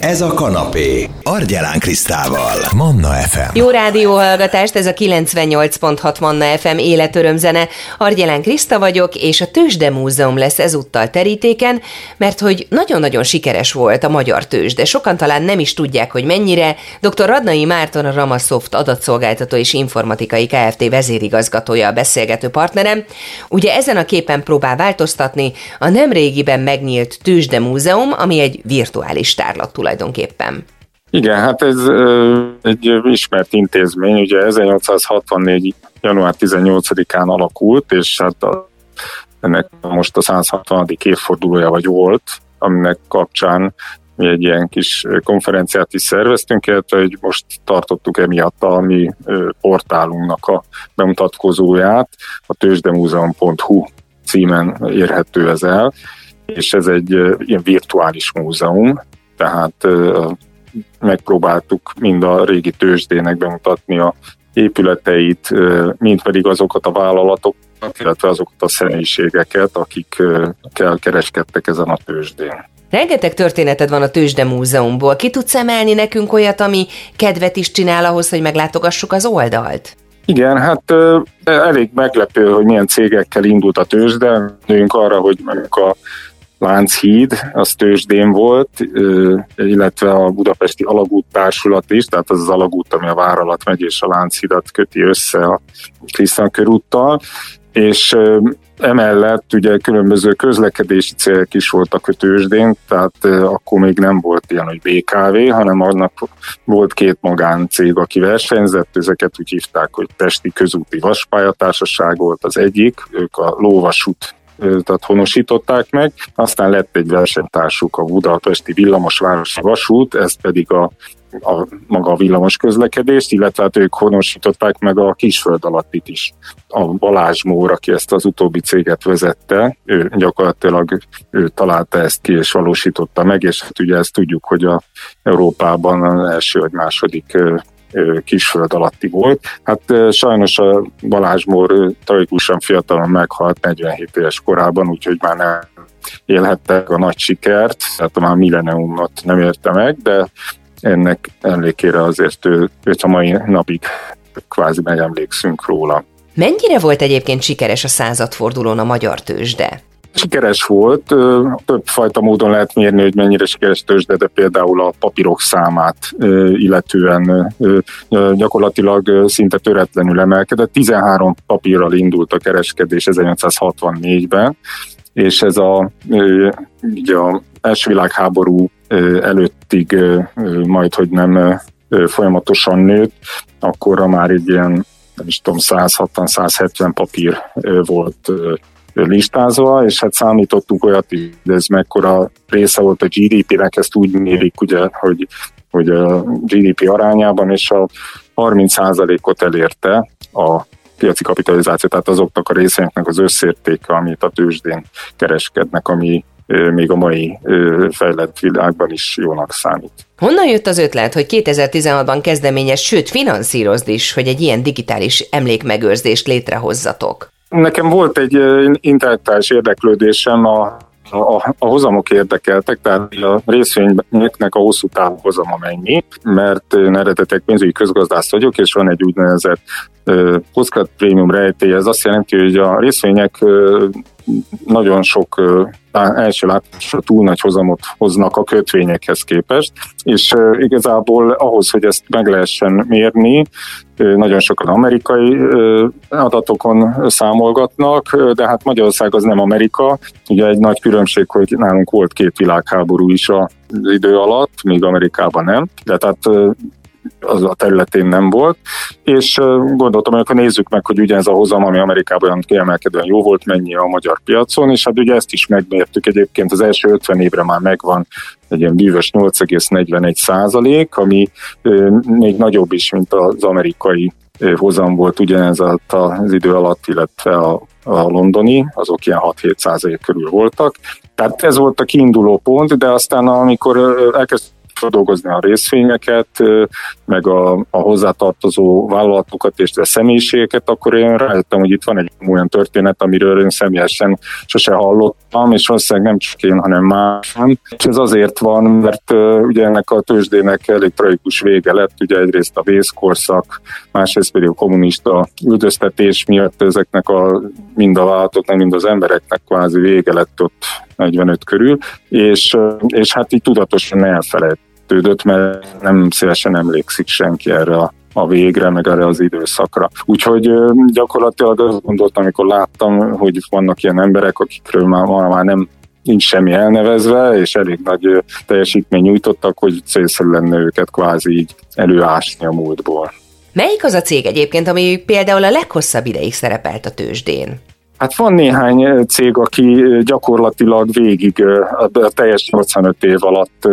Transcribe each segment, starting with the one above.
Ez a kanapé. Argyelán Krisztával. Manna FM. Jó rádióhallgatást, ez a 98.6 Manna FM életörömzene. Argyelán Kriszta vagyok, és a Tőzsde Múzeum lesz ezúttal terítéken, mert hogy nagyon-nagyon sikeres volt a magyar tőzsde. Sokan talán nem is tudják, hogy mennyire. Dr. Radnai Márton a Ramasoft adatszolgáltató és informatikai Kft. vezérigazgatója a beszélgető partnerem. Ugye ezen a képen próbál változtatni a nemrégiben megnyílt Tőzsde Múzeum, ami egy virtuális tárlat tulajdonképpen. Igen, hát ez egy ismert intézmény, ugye 1864. január 18-án alakult, és hát a, ennek most a 160. évfordulója vagy volt, aminek kapcsán mi egy ilyen kis konferenciát is szerveztünk, illetve hogy most tartottuk emiatt a mi portálunknak a bemutatkozóját, a tőzsdemúzeum.hu címen érhető ez el, és ez egy ilyen virtuális múzeum, tehát megpróbáltuk mind a régi tőzsdének bemutatni a épületeit, mind pedig azokat a vállalatokat, illetve azokat a személyiségeket, akikkel kereskedtek ezen a tőzsdén. Rengeteg történeted van a Tőzsde Múzeumból. Ki tudsz emelni nekünk olyat, ami kedvet is csinál ahhoz, hogy meglátogassuk az oldalt? Igen, hát elég meglepő, hogy milyen cégekkel indult a tőzsde. Nőjünk arra, hogy a Lánchíd, az tőzsdén volt, illetve a Budapesti Alagút Társulat is, tehát az az alagút, ami a Váralat megy és a Lánchídat köti össze a Krisztán körúttal, és emellett ugye különböző közlekedési célek is voltak a tőzsdén, tehát akkor még nem volt ilyen, hogy BKV, hanem annak volt két magáncég, aki versenyzett, ezeket úgy hívták, hogy Pesti Közúti Vaspályatársaság volt az egyik, ők a lóvasút tehát honosították meg, aztán lett egy versenytársuk a Budapesti Villamosvárosi Vasút, ez pedig a a maga a villamos közlekedést, illetve hát ők honosították meg a kisföld alattit is. A Balázs Mór, aki ezt az utóbbi céget vezette, ő gyakorlatilag ő találta ezt ki és valósította meg, és hát ugye ezt tudjuk, hogy a Európában első vagy második kisföld alatti volt. Hát sajnos a Balázs Mór tragikusan fiatalon meghalt 47 éves korában, úgyhogy már nem élhettek a nagy sikert, tehát már milleniumot nem érte meg, de ennek emlékére azért ő, őt a mai napig kvázi megemlékszünk róla. Mennyire volt egyébként sikeres a századfordulón a magyar tőzsde? Sikeres volt, több fajta módon lehet mérni, hogy mennyire sikeres tőzsde, de például a papírok számát illetően gyakorlatilag szinte töretlenül emelkedett. 13 papírral indult a kereskedés 1864-ben, és ez a, ugye a első világháború előttig majd, hogy nem folyamatosan nőtt, akkor már egy ilyen nem is tudom, 160-170 papír volt listázva, és hát számítottunk olyat, hogy ez mekkora része volt a GDP-nek, ezt úgy mérik, ugye, hogy, hogy a GDP arányában, és a 30%-ot elérte a piaci kapitalizáció, tehát azoknak a részeinknek az összértéke, amit a tőzsdén kereskednek, ami még a mai fejlett világban is jónak számít. Honnan jött az ötlet, hogy 2016-ban kezdeményez, sőt finanszírozd is, hogy egy ilyen digitális emlékmegőrzést létrehozzatok? Nekem volt egy intellektuális érdeklődésem a a, a hozamok érdekeltek, tehát a részvényeknek a hosszú távú hozama mennyi, mert én eredetek pénzügyi közgazdász vagyok, és van egy úgynevezett Postcard Premium rejtély, ez azt jelenti, hogy a részvények nagyon sok első látásra túl nagy hozamot hoznak a kötvényekhez képest, és igazából ahhoz, hogy ezt meg lehessen mérni, nagyon sokan amerikai adatokon számolgatnak, de hát Magyarország az nem Amerika. Ugye egy nagy különbség, hogy nálunk volt két világháború is az idő alatt, míg Amerikában nem. De tehát az a területén nem volt, és gondoltam, hogy akkor nézzük meg, hogy ugye ez a hozam, ami Amerikában olyan kiemelkedően jó volt, mennyi a magyar piacon, és hát ugye ezt is megmértük egyébként, az első 50 évre már megvan egy ilyen bűvös 8,41 százalék, ami még nagyobb is, mint az amerikai hozam volt ugyanez az idő alatt, illetve a, a londoni, azok ilyen 6-7 százalék körül voltak. Tehát ez volt a kiinduló pont, de aztán amikor elkezdtük dolgozni a részvényeket, meg a, a hozzátartozó vállalatokat és a személyiségeket, akkor én rájöttem, hogy itt van egy olyan történet, amiről én személyesen sose hallottam, és valószínűleg nem csak én, hanem más. És ez azért van, mert ugye ennek a tőzsdének elég tragikus vége lett, ugye egyrészt a vészkorszak, másrészt pedig a kommunista üldöztetés miatt ezeknek a mind a vállalatoknak, mind az embereknek kvázi vége lett ott 45 körül, és, és hát így tudatosan elfelejtődött, mert nem szívesen emlékszik senki erre a a végre, meg erre az időszakra. Úgyhogy gyakorlatilag azt gondoltam, amikor láttam, hogy vannak ilyen emberek, akikről már, már nem nincs semmi elnevezve, és elég nagy teljesítmény nyújtottak, hogy célszerű lenne őket kvázi így előásni a múltból. Melyik az a cég egyébként, ami például a leghosszabb ideig szerepelt a tőzsdén? Hát van néhány cég, aki gyakorlatilag végig a teljes 85 év alatt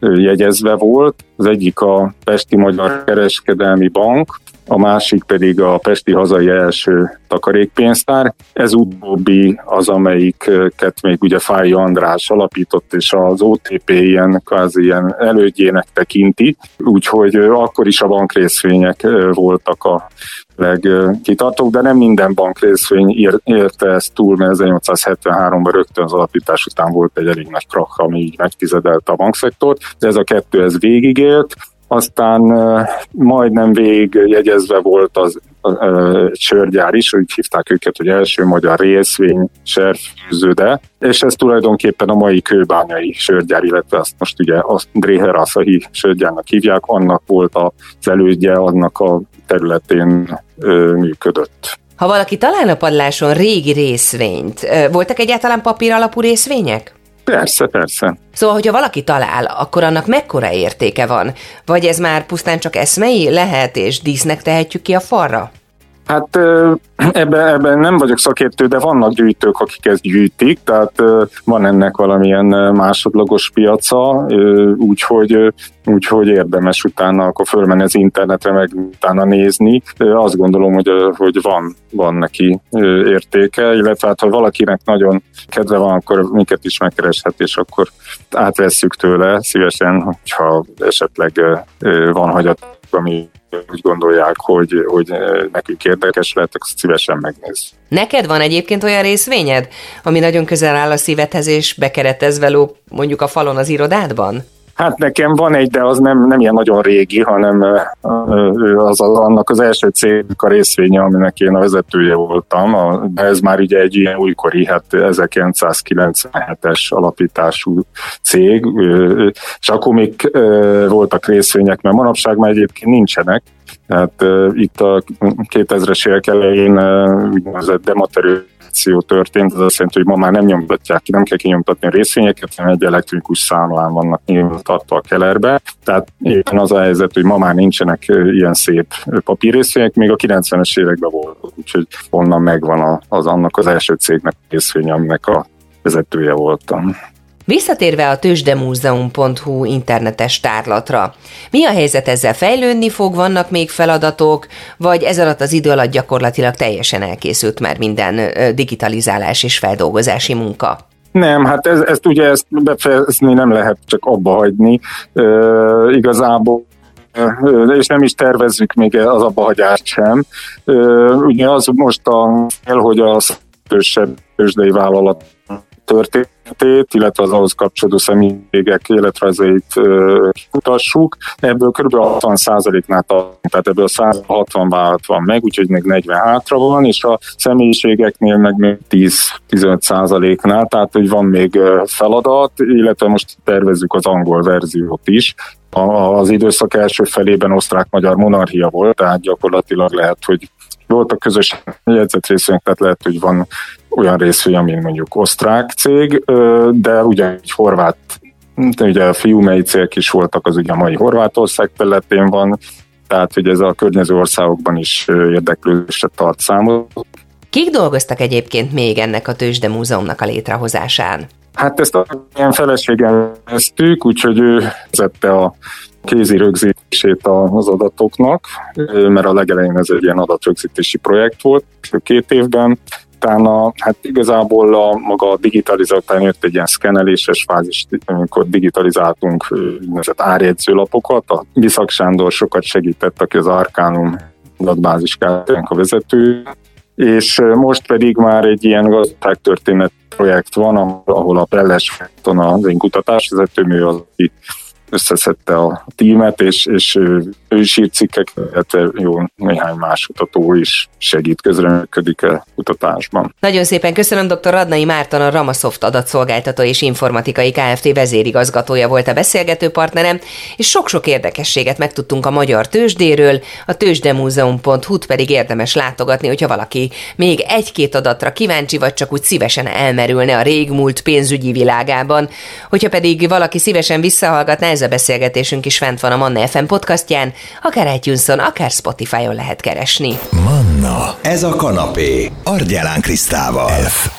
jegyezve volt. Az egyik a Pesti Magyar Kereskedelmi Bank, a másik pedig a Pesti hazai első takarékpénztár. Ez utóbbi az, amelyiket még ugye Fáj András alapított, és az OTP ilyen kvázi ilyen elődjének tekinti, úgyhogy akkor is a bankrészvények voltak a legkitartók, de nem minden bankrészvény érte ezt túl, mert 1873-ban rögtön az alapítás után volt egy elég nagy krak, ami így megtizedelte a bankszektort, de ez a kettő ez végigélt, aztán majdnem végigjegyezve volt az sörgyár is, úgy hívták őket, hogy első magyar részvény serfűződe, és ez tulajdonképpen a mai kőbányai sörgyár, illetve azt most ugye a Dreher Asahi sörgyárnak hívják, annak volt az elődje, annak a területén működött. Ha valaki talál a padláson régi részvényt, voltak egyáltalán papír alapú részvények? Persze, persze. Szóval, hogyha valaki talál, akkor annak mekkora értéke van? Vagy ez már pusztán csak eszmei lehet, és dísznek tehetjük ki a falra? Hát ebben, ebben nem vagyok szakértő, de vannak gyűjtők, akik ezt gyűjtik, tehát van ennek valamilyen másodlagos piaca, úgyhogy, úgyhogy érdemes utána akkor fölmenni az internetre, meg utána nézni. Azt gondolom, hogy, hogy van, van neki értéke, illetve hát, ha valakinek nagyon kedve van, akkor minket is megkereshet, és akkor átvesszük tőle szívesen, hogyha esetleg van hagyat, ami úgy gondolják, hogy, hogy nekünk érdekes lehet, akkor szívesen megnéz. Neked van egyébként olyan részvényed, ami nagyon közel áll a szívedhez, és bekeretezve veló mondjuk a falon az irodádban? Hát nekem van egy, de az nem, nem ilyen nagyon régi, hanem az, az annak az első cégnek a részvénye, aminek én a vezetője voltam, de ez már ugye egy ilyen újkori, hát 1997-es alapítású cég, és akkor még voltak részvények, mert manapság már egyébként nincsenek, Hát uh, itt a 2000-es évek elején uh, úgynevezett dematerializáció történt, az azt jelenti, hogy ma már nem nyomtatják ki, nem kell kinyomtatni a részvényeket, hanem egy elektronikus számlán vannak nyomtatva a kelerbe. Tehát éppen az a helyzet, hogy ma már nincsenek ilyen szép papírrészvények, még a 90-es években volt, úgyhogy onnan megvan az annak az első cégnek részvény, aminek a vezetője voltam. Visszatérve a tőzsdemúzeum.hu internetes tárlatra, mi a helyzet ezzel fejlődni fog, vannak még feladatok, vagy ez alatt az idő alatt gyakorlatilag teljesen elkészült már minden digitalizálás és feldolgozási munka? Nem, hát ez, ezt ugye ezt befejezni nem lehet csak abba hagyni. E, igazából és nem is tervezzük még az abbahagyást sem. Ugye az most a hogy a szősebb tőzsdei vállalat történetét, illetve az ahhoz kapcsolódó személyek életrajzait kutassuk. Ebből kb. 60%-nál tehát ebből 160 vállalat van meg, úgyhogy még 40 hátra van, és a személyiségeknél meg még 10-15%-nál, tehát hogy van még feladat, illetve most tervezzük az angol verziót is, az időszak első felében osztrák-magyar monarchia volt, tehát gyakorlatilag lehet, hogy voltak közös jegyzett részvények, tehát lehet, hogy van olyan részvény, ami mondjuk osztrák cég, de ugye egy horvát, ugye a fiumei cégek is voltak, az ugye a mai Horvátország területén van, tehát hogy ez a környező országokban is érdeklődésre tart számot. Kik dolgoztak egyébként még ennek a Tőzsde Múzeumnak a létrehozásán? Hát ezt a ilyen feleséggel kezdtük, úgyhogy ő vezette a kézi rögzítését az adatoknak, mert a legelején ez egy ilyen adatrögzítési projekt volt két évben, utána hát igazából a maga a digitalizáltán jött egy ilyen szkeneléses fázis, amikor digitalizáltunk úgynevezett árjegyzőlapokat. A Biszak Sándor sokat segített, aki az Arkánum adatbázis a vezető, és most pedig már egy ilyen gazdaságtörténet projekt van, ahol a Pelles az én kutatásvezetőmű az, aki összeszedte a tímet, és, és ő, is írt cikkek, illetve jó néhány más kutató is segít, közreműködik a kutatásban. Nagyon szépen köszönöm, dr. Radnai Márton, a Ramasoft adatszolgáltató és informatikai Kft. vezérigazgatója volt a beszélgető partnerem, és sok-sok érdekességet megtudtunk a magyar tőzsdéről, a tőzsdemúzeum.hu-t pedig érdemes látogatni, hogyha valaki még egy-két adatra kíváncsi, vagy csak úgy szívesen elmerülne a régmúlt pénzügyi világában. Hogyha pedig valaki szívesen visszahallgatná, ez a beszélgetésünk is fent van a Manna FM podcastján, akár itunes akár Spotify-on lehet keresni. Manna, ez a kanapé, Argyelán Krisztával. F